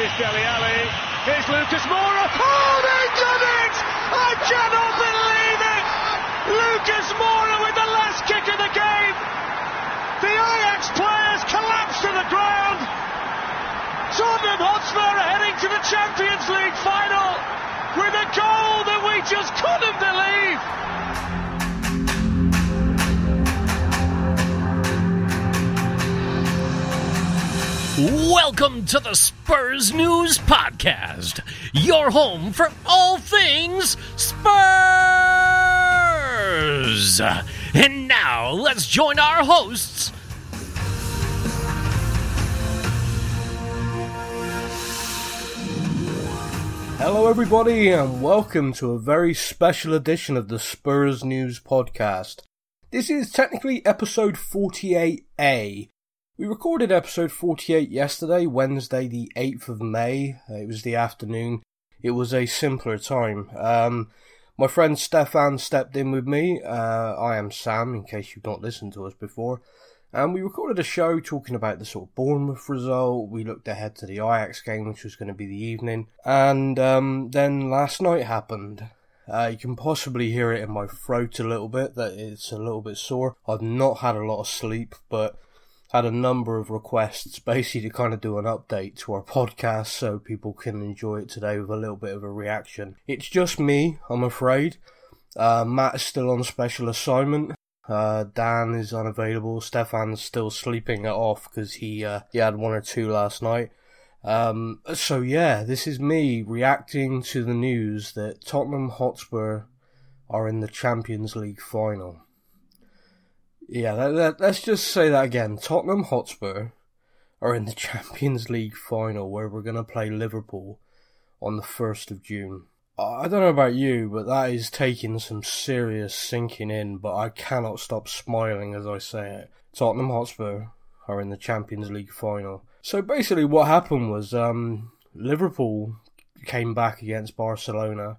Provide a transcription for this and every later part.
Here's Dele Alli. Here's Lucas Moura. Oh, they've done it! I cannot believe it! Lucas Moura with the last kick of the game. The Ajax players collapse to the ground. Tottenham Hotspur are heading to the Champions League final with a goal that we just couldn't believe. Welcome to the Spurs News Podcast, your home for all things Spurs. And now let's join our hosts. Hello, everybody, and welcome to a very special edition of the Spurs News Podcast. This is technically episode 48A. We recorded episode 48 yesterday, Wednesday, the 8th of May. Uh, It was the afternoon. It was a simpler time. Um, my friend Stefan stepped in with me. Uh, I am Sam, in case you've not listened to us before. And we recorded a show talking about the sort of Bournemouth result. We looked ahead to the Ajax game, which was going to be the evening. And um, then last night happened. Uh, you can possibly hear it in my throat a little bit, that it's a little bit sore. I've not had a lot of sleep, but had a number of requests basically to kind of do an update to our podcast so people can enjoy it today with a little bit of a reaction. It's just me, I'm afraid. Uh, Matt is still on special assignment. Uh, Dan is unavailable. Stefan's still sleeping it off because he, uh, he had one or two last night. Um, so yeah, this is me reacting to the news that Tottenham Hotspur are in the Champions League final. Yeah, that, that, let's just say that again. Tottenham Hotspur are in the Champions League final where we're going to play Liverpool on the 1st of June. I don't know about you, but that is taking some serious sinking in, but I cannot stop smiling as I say it. Tottenham Hotspur are in the Champions League final. So basically what happened was um, Liverpool came back against Barcelona.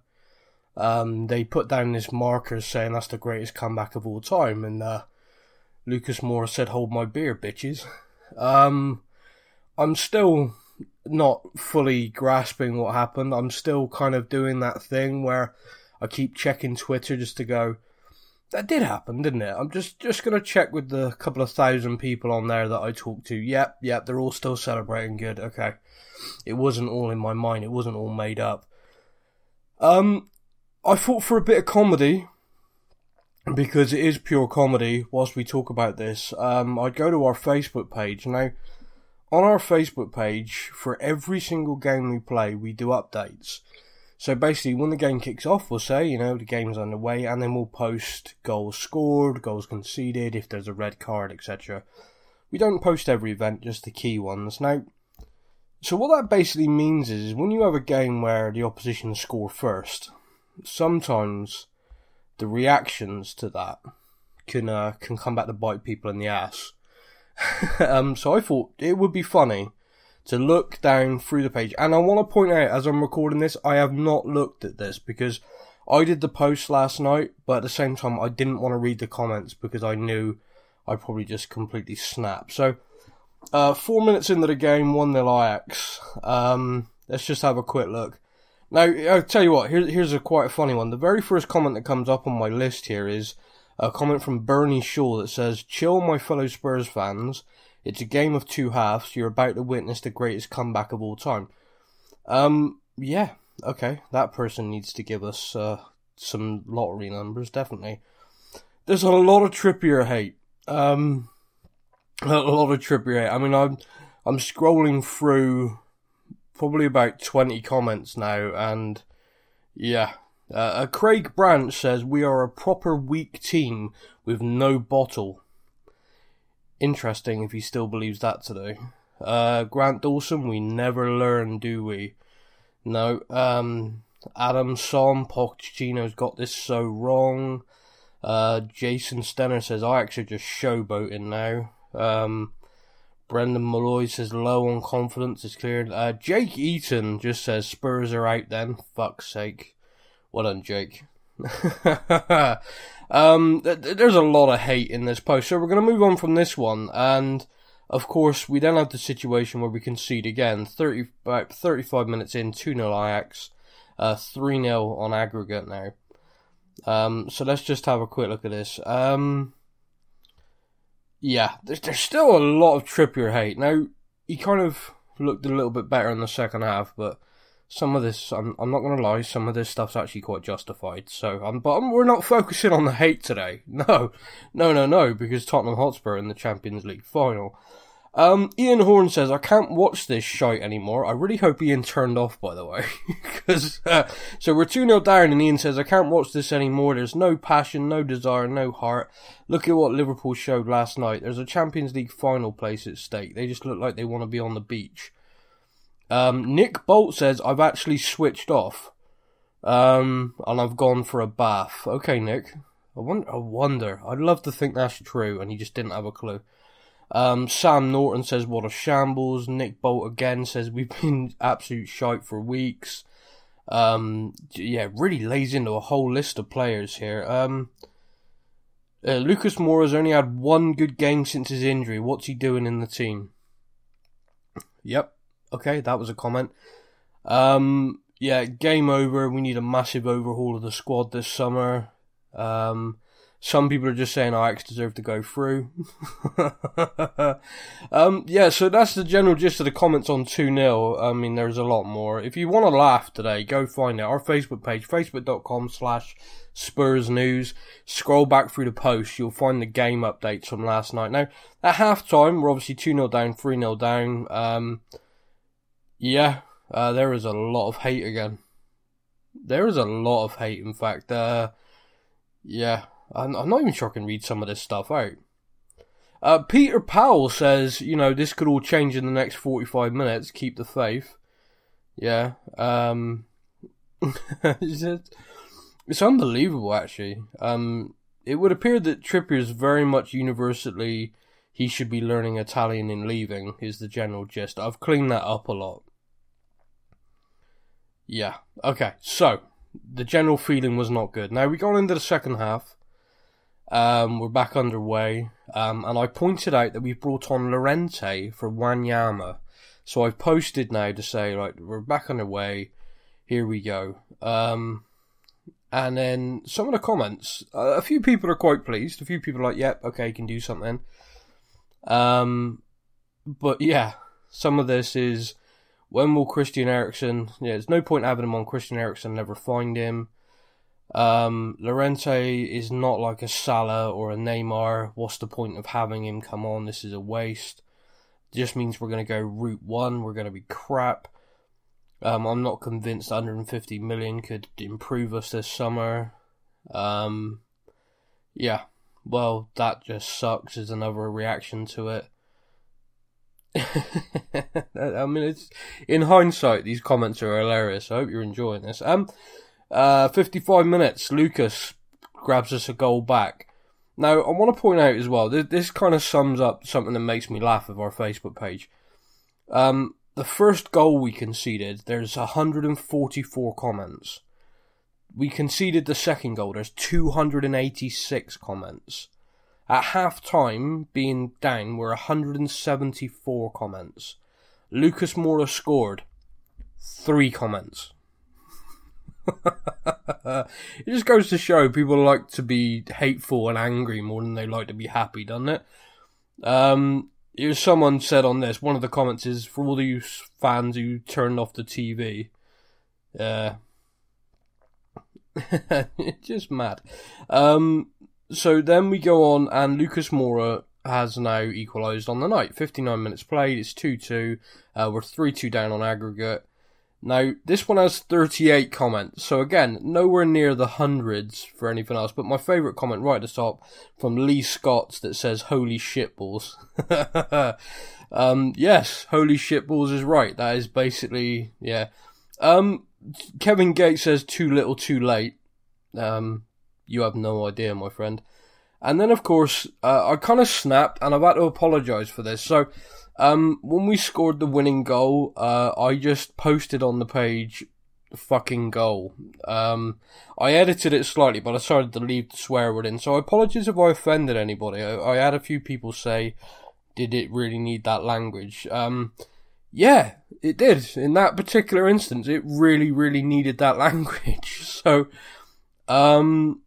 Um, they put down this marker saying that's the greatest comeback of all time, and uh, Lucas Moura said, "Hold my beer, bitches." Um, I'm still not fully grasping what happened. I'm still kind of doing that thing where I keep checking Twitter just to go. That did happen, didn't it? I'm just just gonna check with the couple of thousand people on there that I talked to. Yep, yep, they're all still celebrating. Good, okay. It wasn't all in my mind. It wasn't all made up. Um, I thought for a bit of comedy because it is pure comedy. Whilst we talk about this, um, I'd go to our Facebook page now. On our Facebook page, for every single game we play, we do updates. So basically, when the game kicks off, we'll say, you know, the game's underway, and then we'll post goals scored, goals conceded, if there's a red card, etc. We don't post every event, just the key ones. Now, so what that basically means is, when you have a game where the opposition score first, sometimes the reactions to that can uh, can come back to bite people in the ass. um, so I thought it would be funny to look down through the page, and I want to point out as I'm recording this, I have not looked at this because I did the post last night, but at the same time I didn't want to read the comments because I knew I'd probably just completely snap. So uh, four minutes into the game, one 0 Ajax. Um, let's just have a quick look. Now, I'll tell you what, here, here's a quite a funny one. The very first comment that comes up on my list here is a comment from Bernie Shaw that says, Chill, my fellow Spurs fans. It's a game of two halves. You're about to witness the greatest comeback of all time. Um, yeah, okay. That person needs to give us uh, some lottery numbers, definitely. There's a lot of Trippier hate. Um, a lot of Trippier hate. I mean, I'm, I'm scrolling through probably about 20 comments now, and yeah. Uh, uh, Craig Branch says, We are a proper weak team with no bottle. Interesting if he still believes that today. Uh, Grant Dawson, we never learn, do we? No. Um, Adam Son, Pochettino's got this so wrong. Uh, Jason Stenner says, I actually just showboating now. Um, Brendan Malloy says low on confidence is cleared. Uh, Jake Eaton just says Spurs are out then. Fuck's sake. Well done, Jake. um, th- th- there's a lot of hate in this post, so we're going to move on from this one. And Of course, we then have the situation where we concede again, 30, about 35 minutes in, 2 0 Ajax, uh, 3 0 on aggregate now. Um, so let's just have a quick look at this. Um, yeah, there's, there's still a lot of Trippier hate. Now, he kind of looked a little bit better in the second half, but some of this, I'm, I'm not going to lie, some of this stuff's actually quite justified. So, um, but we're not focusing on the hate today. No, no, no, no, because Tottenham Hotspur in the Champions League final. Um, Ian Horn says, I can't watch this shite anymore. I really hope Ian turned off, by the way. Cause, uh, so we're 2 0 down and Ian says, I can't watch this anymore. There's no passion, no desire, no heart. Look at what Liverpool showed last night. There's a Champions League final place at stake. They just look like they want to be on the beach. Um, Nick Bolt says, I've actually switched off. Um, and I've gone for a bath. Okay, Nick. I wonder, I wonder. I'd love to think that's true and he just didn't have a clue. Um, Sam Norton says, what a shambles. Nick Bolt again says, we've been absolute shite for weeks. Um, yeah, really lays into a whole list of players here. Um, uh, Lucas only had one good game since his injury. What's he doing in the team? Yep. Okay, that was a comment. Um, yeah, game over. We need a massive overhaul of the squad this summer. Um, some people are just saying Ajax deserve to go through. um, yeah, so that's the general gist of the comments on 2 0. I mean, there's a lot more. If you want to laugh today, go find it. Our Facebook page, facebook.com slash Spurs News. Scroll back through the post, you'll find the game updates from last night. Now, at half time, we're obviously 2 0 down, 3 0 down. Um, yeah, uh, there is a lot of hate again. There is a lot of hate, in fact. Uh, yeah, I'm, not even sure I can read some of this stuff out. Uh, Peter Powell says, you know, this could all change in the next 45 minutes. Keep the faith. Yeah. Um, it's unbelievable, actually. Um, it would appear that Trippier is very much universally he should be learning Italian in leaving, is the general gist. I've cleaned that up a lot. Yeah. Okay. So, the general feeling was not good. Now, we got into the second half. Um, we're back underway, um, and I pointed out that we've brought on Llorente for Wanyama. So I've posted now to say, right, we're back underway. Here we go. Um, and then some of the comments, uh, a few people are quite pleased. A few people are like, yep, okay, you can do something. Um, but yeah, some of this is when will Christian Eriksen? Yeah, there's no point having him on Christian Eriksen. Never find him. Um, Llorente is not like a Salah or a Neymar. What's the point of having him come on? This is a waste. It just means we're going to go route one. We're going to be crap. Um, I'm not convinced 150 million could improve us this summer. Um, yeah, well, that just sucks. Is another reaction to it. I mean, it's in hindsight, these comments are hilarious. I hope you're enjoying this. Um, uh, 55 minutes, Lucas grabs us a goal back. Now, I want to point out as well, this, this kind of sums up something that makes me laugh of our Facebook page. Um, the first goal we conceded, there's 144 comments. We conceded the second goal, there's 286 comments. At half time, being down, were 174 comments. Lucas Moura scored three comments. it just goes to show people like to be hateful and angry more than they like to be happy, doesn't it? Um, it was someone said on this. One of the comments is for all you fans who turned off the TV. Uh, just mad. Um, so then we go on, and Lucas Moura has now equalised on the night. 59 minutes played, it's 2 2. Uh, we're 3 2 down on aggregate. Now, this one has 38 comments, so again, nowhere near the hundreds for anything else, but my favourite comment right at the top from Lee Scott that says, Holy shitballs. um, yes, holy shitballs is right. That is basically, yeah. Um, Kevin Gates says, too little, too late. Um, you have no idea, my friend. And then, of course, uh, I kind of snapped, and I've had to apologise for this. So, um, when we scored the winning goal, uh, I just posted on the page fucking goal. Um, I edited it slightly, but I decided to leave the swear word in. So I apologize if I offended anybody. I, I had a few people say did it really need that language? Um, yeah, it did. In that particular instance, it really, really needed that language. So, um,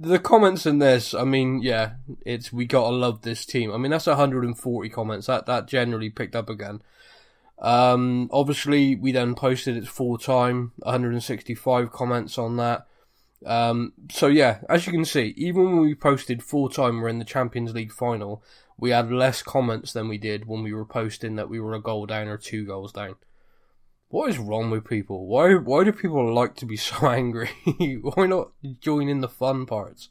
the comments in this, I mean, yeah, it's we gotta love this team. I mean, that's 140 comments. That that generally picked up again. Um, obviously, we then posted it full time, 165 comments on that. Um, so yeah, as you can see, even when we posted full time, we're in the Champions League final. We had less comments than we did when we were posting that we were a goal down or two goals down. What is wrong with people? Why why do people like to be so angry? why not join in the fun parts?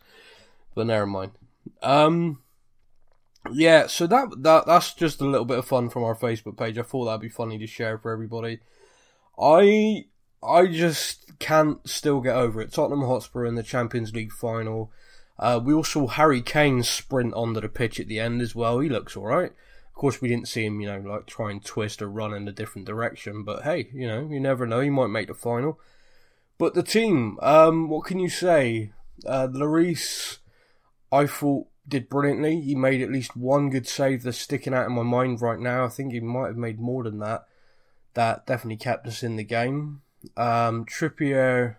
But never mind. Um, yeah, so that that that's just a little bit of fun from our Facebook page. I thought that'd be funny to share for everybody. I I just can't still get over it. Tottenham Hotspur in the Champions League final. Uh, we also saw Harry Kane sprint onto the pitch at the end as well. He looks alright. Of course, we didn't see him, you know, like try and twist or run in a different direction. But hey, you know, you never know. He might make the final. But the team, um, what can you say? Uh, Lloris, I thought did brilliantly. He made at least one good save that's sticking out in my mind right now. I think he might have made more than that. That definitely kept us in the game. Um, Trippier,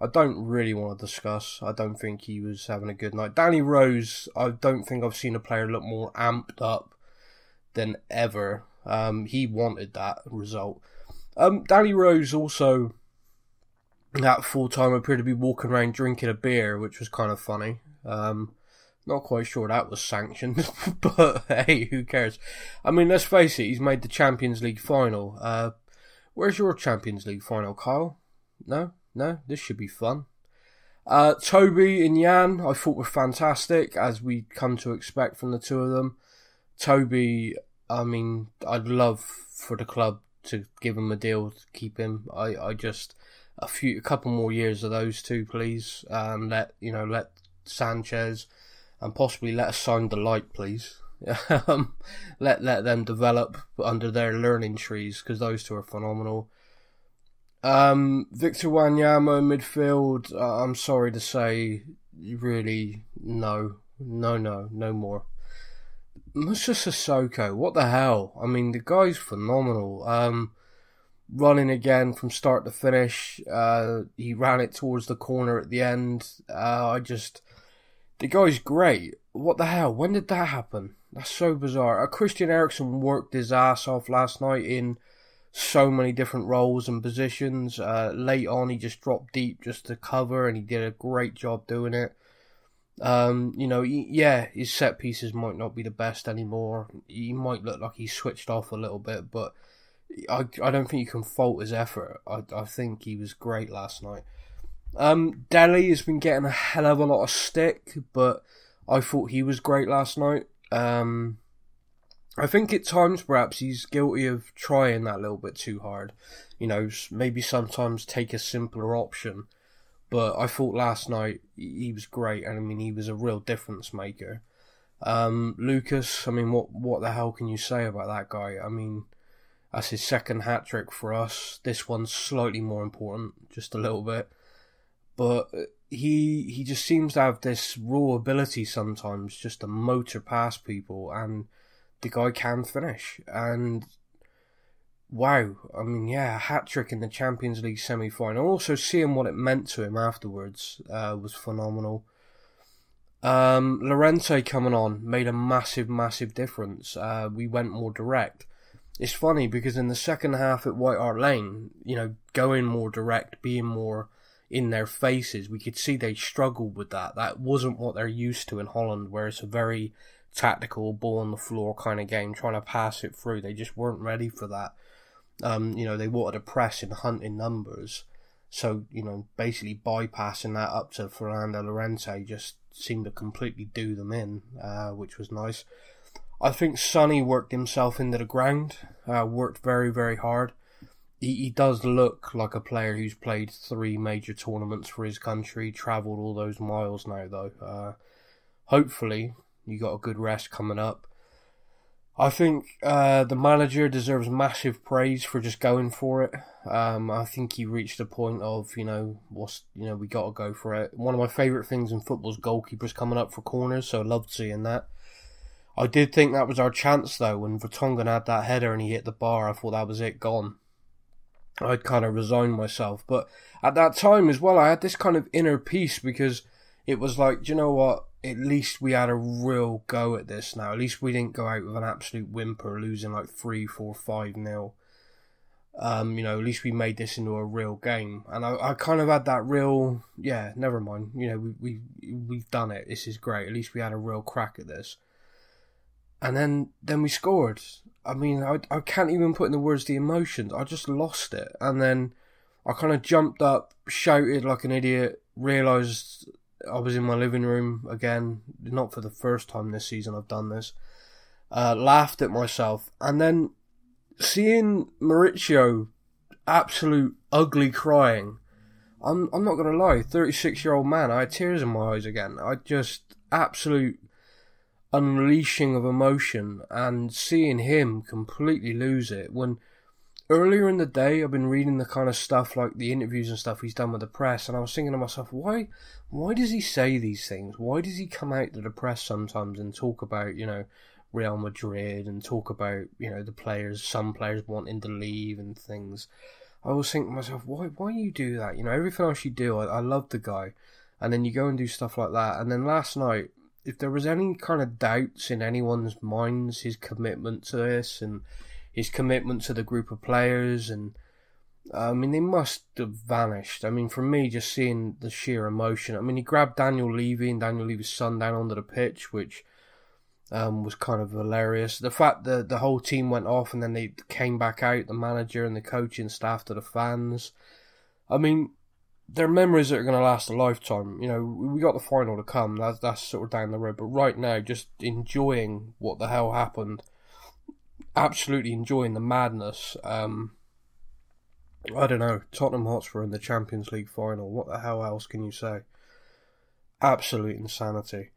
I don't really want to discuss. I don't think he was having a good night. Danny Rose, I don't think I've seen a player look more amped up than ever. Um, he wanted that result. Um, Danny Rose also, at full time, appeared to be walking around drinking a beer, which was kind of funny. Um, not quite sure that was sanctioned, but hey, who cares? I mean, let's face it, he's made the Champions League final. Uh, where's your Champions League final, Kyle? No? No? This should be fun. Uh, Toby and Jan, I thought were fantastic, as we come to expect from the two of them. Toby, I mean, I'd love for the club to give him a deal to keep him. I, I just a few, a couple more years of those two, please, and let you know, let Sanchez and possibly let us sign the light, please. um, let let them develop under their learning trees because those two are phenomenal. Um, Victor Wanyama midfield. Uh, I'm sorry to say, really no, no, no, no more. Musa Sissoko, what the hell? I mean, the guy's phenomenal. Um, running again from start to finish. Uh, he ran it towards the corner at the end. Uh, I just the guy's great. What the hell? When did that happen? That's so bizarre. Uh, Christian Eriksen worked his ass off last night in so many different roles and positions. Uh, late on, he just dropped deep just to cover, and he did a great job doing it. Um, you know, he, yeah, his set pieces might not be the best anymore. He might look like he's switched off a little bit, but I, I don't think you can fault his effort. I, I think he was great last night. Um, Dele has been getting a hell of a lot of stick, but I thought he was great last night. Um, I think at times perhaps he's guilty of trying that little bit too hard. You know, maybe sometimes take a simpler option. But I thought last night he was great, and I mean he was a real difference maker. Um, Lucas, I mean, what what the hell can you say about that guy? I mean, that's his second hat trick for us. This one's slightly more important, just a little bit but he he just seems to have this raw ability sometimes just to motor past people and the guy can finish and wow i mean yeah a hat trick in the champions league semi-final also seeing what it meant to him afterwards uh, was phenomenal um, Llorente coming on made a massive, massive difference. Uh, we went more direct. It's funny because in the second half at White Hart Lane, you know, going more direct, being more in their faces. We could see they struggled with that. That wasn't what they're used to in Holland, where it's a very tactical ball on the floor kind of game, trying to pass it through. They just weren't ready for that. Um, you know, they wanted to press and hunt in numbers. So, you know, basically bypassing that up to Fernando Llorente just seemed to completely do them in, uh, which was nice. I think Sonny worked himself into the ground, uh, worked very, very hard he, he does look like a player who's played three major tournaments for his country, travelled all those miles now, though. Uh, hopefully, you got a good rest coming up. I think uh, the manager deserves massive praise for just going for it. Um, I think he reached a point of you know what's you know we got to go for it. One of my favourite things in football is goalkeepers coming up for corners, so I loved seeing that. I did think that was our chance though when Vertonghen had that header and he hit the bar. I thought that was it, gone. I'd kind of resigned myself, but at that time as well, I had this kind of inner peace because it was like, you know what? At least we had a real go at this now. At least we didn't go out with an absolute whimper, losing like three, four, five nil. Um, you know, at least we made this into a real game, and I, I kind of had that real, yeah, never mind. You know, we we we've done it. This is great. At least we had a real crack at this and then then we scored. I mean, I I can't even put in the words the emotions. I just lost it, and then I kind of jumped up, shouted like an idiot, realised I was in my living room again. Not for the first time this season I've done this. Uh, laughed at myself, and then seeing Mauricio absolute ugly crying. I'm I'm not gonna lie, 36 year old man. I had tears in my eyes again. I just absolute unleashing of emotion and seeing him completely lose it when earlier in the day I've been reading the kind of stuff like the interviews and stuff he's done with the press and I was thinking to myself why why does he say these things? Why does he come out to the press sometimes and talk about you know Real Madrid and talk about you know the players some players wanting to leave and things? I was thinking to myself why why you do that? You know everything else you do I, I love the guy. And then you go and do stuff like that. And then last night if there was any kind of doubts in anyone's minds, his commitment to this and his commitment to the group of players, and I mean, they must have vanished. I mean, for me, just seeing the sheer emotion. I mean, he grabbed Daniel Levy and Daniel Levy's son down onto the pitch, which um, was kind of hilarious. The fact that the whole team went off and then they came back out, the manager and the coaching staff to the fans. I mean, they're memories that are going to last a lifetime. You know, we got the final to come. That's that's sort of down the road. But right now, just enjoying what the hell happened. Absolutely enjoying the madness. Um, I don't know. Tottenham Hotspur in the Champions League final. What the hell else can you say? Absolute insanity.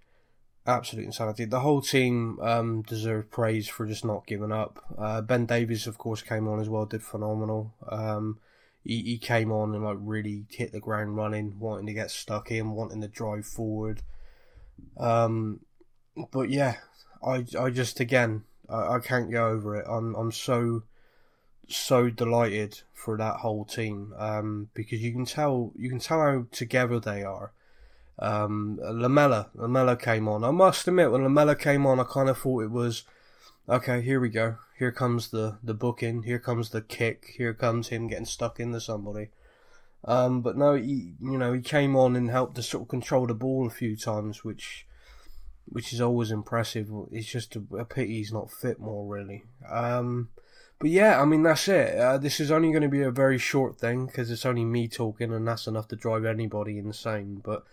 Absolute insanity. The whole team um, deserved praise for just not giving up. Uh, ben Davies, of course, came on as well. Did phenomenal. Um, he, he came on and like really hit the ground running, wanting to get stuck in, wanting to drive forward. Um, but yeah, I I just again I, I can't get over it. I'm I'm so so delighted for that whole team um, because you can tell you can tell how together they are. Um, Lamella Lamela came on. I must admit when Lamela came on, I kind of thought it was okay. Here we go here comes the the booking, here comes the kick, here comes him getting stuck into somebody. Um, but no, he you know he came on and helped to sort of control the ball a few times, which which is always impressive. It's just a, a pity he's not fit more, really. Um, but yeah, I mean that's it. Uh, this is only going to be a very short thing because it's only me talking, and that's enough to drive anybody insane. But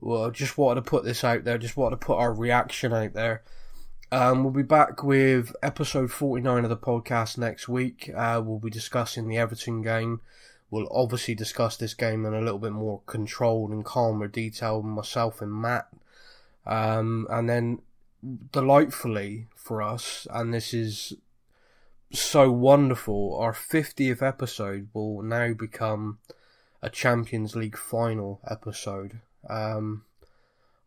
well, just wanted to put this out there. Just wanted to put our reaction out there. Um, we'll be back with episode 49 of the podcast next week. Uh, we'll be discussing the Everton game. We'll obviously discuss this game in a little bit more controlled and calmer detail, myself and Matt. Um, and then, delightfully for us, and this is so wonderful, our 50th episode will now become a Champions League final episode. Um,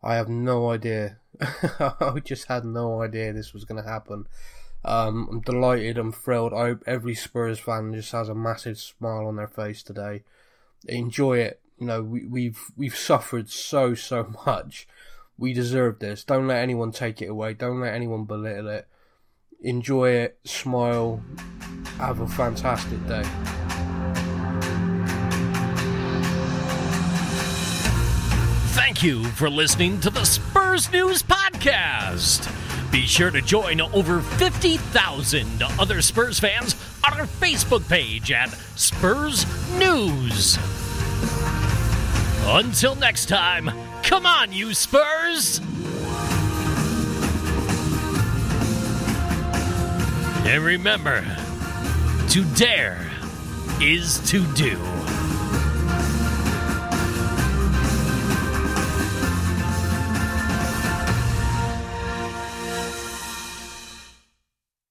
I have no idea. I just had no idea this was going to happen. Um, I'm delighted. I'm thrilled. I hope every Spurs fan just has a massive smile on their face today. Enjoy it. You know, we, we've we've suffered so so much. We deserve this. Don't let anyone take it away. Don't let anyone belittle it. Enjoy it. Smile. Have a fantastic day. Thank you for listening to the Spurs News Podcast. Be sure to join over 50,000 other Spurs fans on our Facebook page at Spurs News. Until next time, come on, you Spurs! And remember, to dare is to do.